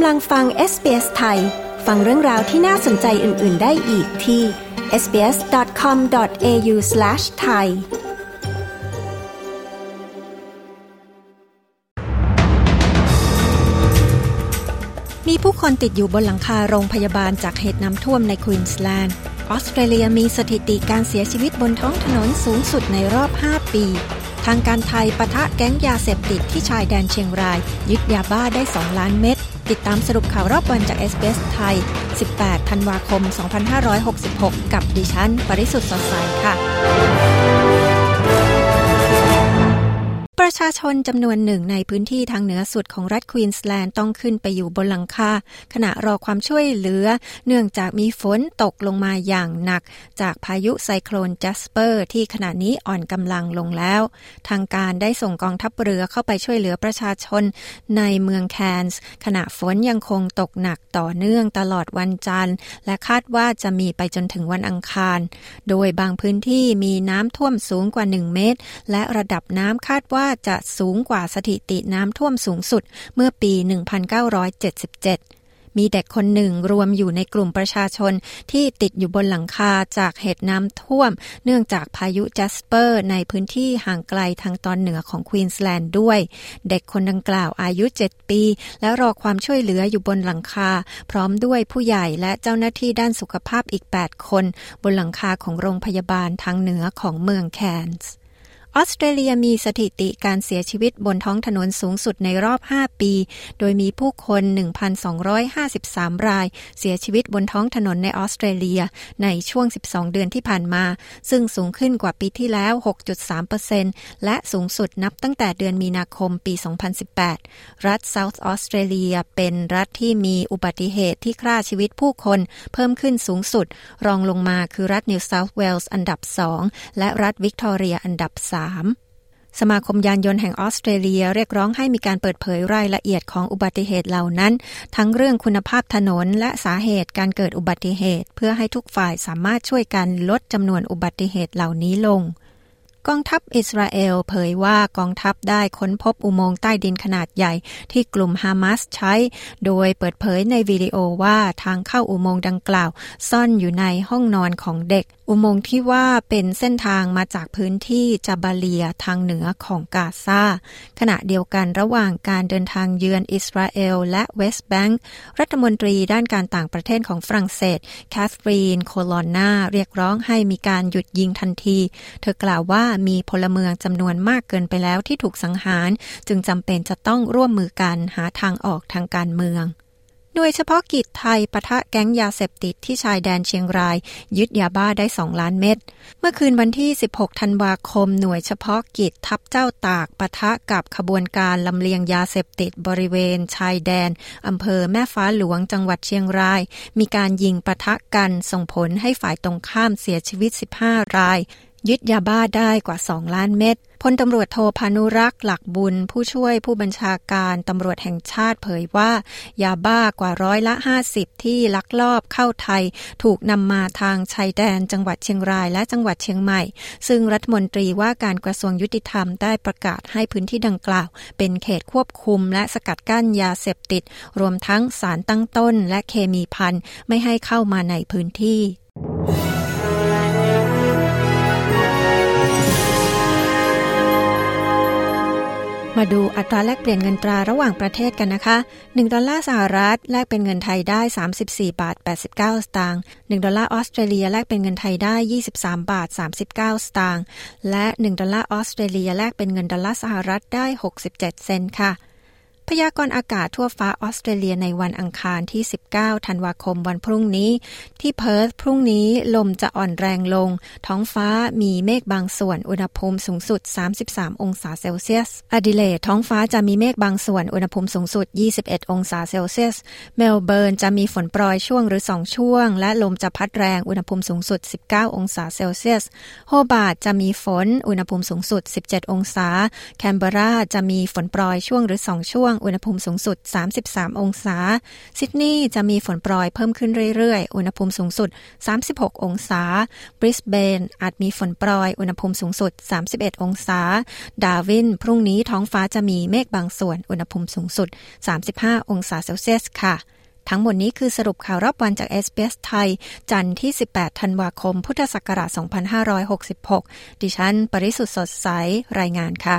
กำลังฟัง SBS ไทย ฟังเรื่องราวที่น่าสนใจอื่น ๆ ได้อีกที่ sbs.com.au/thai มีผู้คนติดอยู่บนหลังคาโรงพยาบาลจากเหตุน้ำท่วมในควีนส์แลนด์ ออสเตรเลียมีสถิติการเสียชีวิตบนท้องถนนสูงสุดในรอบ 5 ปีทางการไทยปะทะแก๊งยาเสพติดที่ชายแดนเชียงราย ยึดยาบ้าได้ 2 ล้านเม็ด ติดตามสรุปข่าวรอบวันจากเอสเไทย 18 ธันวาคม 2566 กับดิฉัน ปริสุทธ์สดใสค่ะ ชาชนจำนวนหนึ่งในพื้นที่ทางเหนือสุดของรัฐควีนสแลนด์ต้องขึ้นไปอยู่บนหลังคาขณะรอความช่วยเหลือ เนื่องจากมีฝนตกลงมาอย่างหนัก จากพายุไซโคลนจัสเปอร์ ที่ขณะนี้อ่อนกำลังลงแล้ว ทางการได้ส่งกองทัพเรือเข้าไปช่วยเหลือประชาชนในเมืองแคนส์ขณะฝนยังคงตกหนักต่อเนื่องตลอดวันจันทร์ และคาดว่าจะมีไปจนถึงวันอังคาร โดยบางพื้นที่มีน้ำท่วมสูงกว่า 1 เมตร และระดับน้ำคาดว่าจะสูงกว่าสถิติน้ำท่วมสูงสุดเมื่อปี 1977 มีเด็กคนหนึ่งรวมอยู่ในกลุ่มประชาชนที่ติดอยู่บนหลังคาจากเหตุน้ำท่วม เนื่องจากพายุจัสเปอร์ในพื้นที่ห่างไกลทางตอนเหนือของควีนสแลนด์ด้วย เด็กคนดังกล่าวอายุ 7 ปี และรอความช่วยเหลืออยู่บนหลังคา พร้อมด้วยผู้ใหญ่และเจ้าหน้าที่ด้านสุขภาพอีก 8 คน บนหลังคาของโรงพยาบาลทางเหนือของเมืองแคนส์ ออสเตรเลียมีสถิติการเสียชีวิตบนท้องถนนสูงสุดในรอบ 5 ปี โดยมีผู้คน 1,253 ราย เสียชีวิตบนท้องถนนในออสเตรเลียในช่วง 12 เดือนที่ผ่านมา ซึ่งสูงขึ้นกว่าปีที่แล้ว 6.3%และสูงสุดนับตั้งแต่เดือนมีนาคมปี 2018 รัฐเซาท์ออสเตรเลียเป็นรัฐที่มีอุบัติเหตุที่ฆ่าชีวิตผู้คนเพิ่มขึ้นสูงสุด รองลงมาคือรัฐนิวเซาท์เวลส์อันดับ 2 และรัฐวิกตอเรียอันดับ 3 3 สมาคมยานยนต์แห่งออสเตรเลียเรียกร้องให้มีการเปิดเผยรายละเอียดของอุบัติเหตุเหล่านั้น ทั้งเรื่องคุณภาพถนนและสาเหตุการเกิดอุบัติเหตุ เพื่อให้ทุกฝ่ายสามารถช่วยกันลดจำนวนอุบัติเหตุเหล่านี้ลง กองทัพอิสราเอลเผยว่ากองทัพได้ค้นพบอุโมงค์ใต้ดินขนาดใหญ่ที่กลุ่มฮามาสใช้ โดยเปิดเผยในวิดีโอว่าทางเข้าอุโมงค์ดังกล่าว ซ่อนอยู่ในห้องนอนของเด็ก อุโมงค์ที่ว่าเป็นเส้นทางมาจากพื้นที่จาบาเลียทางเหนือของกาซาขณะเดียวกันระหว่างการเดินทางเยือนอิสราเอลและเวสต์แบงก์รัฐมนตรีด้านการต่างประเทศของฝรั่งเศสแคทรีนโคลอนนาเรียกร้องให้มีการหยุดยิงทันที เธอกล่าวว่ามีพลเมืองจำนวนมากเกินไปแล้วที่ถูกสังหาร จึงจำเป็นจะต้องร่วมมือกันหาทางออกทางการเมืองหน่วยเฉพาะกิจไทยปะทะแก๊งยาเสพติดที่ชายแดนเชียงราย ยึดยาบ้าได้ 2 ล้านเม็ด เมื่อคืนวันที่ 16 ธันวาคม หน่วยเฉพาะกิจทัพเจ้าตากปะทะกับขบวนการลำเลียงยาเสพติดบริเวณ ชายแดนอำเภอแม่ฟ้าหลวงจังหวัดเชียงราย มีการยิงปะทะกันส่งผลให้ฝ่ายตรงข้ามเสียชีวิต 15 ราย ยึดยาบ้าได้กว่า 2 ล้านเม็ดพลตำรวจโทพานุรักษ์หลักบุญ ผู้ช่วยผู้บัญชาการตำรวจแห่งชาติเผยว่า ยาบ้ากว่าร้อยละ 50 ที่ลักลอบเข้าไทย ถูกนำมาทางชายแดนจังหวัดเชียงรายและจังหวัดเชียงใหม่ ซึ่งรัฐมนตรีว่าการกระทรวงยุติธรรมได้ประกาศให้พื้นที่ดังกล่าว เป็นเขตควบคุมและสกัดกั้นยาเสพติด รวมทั้งสารตั้งต้นและเคมีพันไม่ให้เข้ามาในพื้นที่ มาดูอัตราแลกเปลี่ยนเงินตราระหว่างประเทศกันนะคะ 1 ดอลลาร์สหรัฐแลกเป็นเงินไทยได้ 34 บาท 89 สตางค์ 1 ดอลลาร์ออสเตรเลียแลกเป็นเงินไทยได้ 23 บาท 39 สตางค์ และ 1 ดอลลาร์ออสเตรเลียแลกเป็นเงินดอลลาร์สหรัฐได้ 67 เซนต์ค่ะ พยากรณ์อากาศทั่วฟ้าออสเตรเลียในวันอังคารที่ 19 ธันวาคมวันพรุ่งนี้ ที่เพิร์ธพรุ่งนี้ลมจะอ่อนแรงลง ท้องฟ้ามีเมฆบางส่วนอุณหภูมิสูงสุด 33 องศาเซลเซียส แอดิเลดท้องฟ้าจะมีเมฆบางส่วนอุณหภูมิสูงสุด 21 องศาเซลเซียส เมลเบิร์นจะมีฝนโปรยช่วงหรือ 2 ช่วง และลมจะพัดแรงอุณหภูมิสูงสุด 19 องศาเซลเซียส โฮบาร์ตจะมีฝนอุณหภูมิสูงสุด 17 องศา แคนเบราจะมีฝนโปรยช่วงหรือ 2 ช่วงอุณหภูมิสูงสุด 33 องศา ซิดนีย์จะมีฝนโปรยเพิ่มขึ้นเรื่อยๆ อุณหภูมิสูงสุด 36 องศา บริสเบนอาจมีฝนโปรยอุณหภูมิสูงสุด 31 องศา ดาวิน พรุ่งนี้ท้องฟ้าจะมีเมฆบางส่วน อุณหภูมิสูงสุด 35 องศาเซลเซียสค่ะ ทั้งหมดนี้คือสรุปข่าวรอบวันจาก SBS ไทย จันทร์ที่ 18 ธันวาคม พุทธศักราช 2566 ดิฉัน ปริสุทธ์สดใส รายงานค่ะ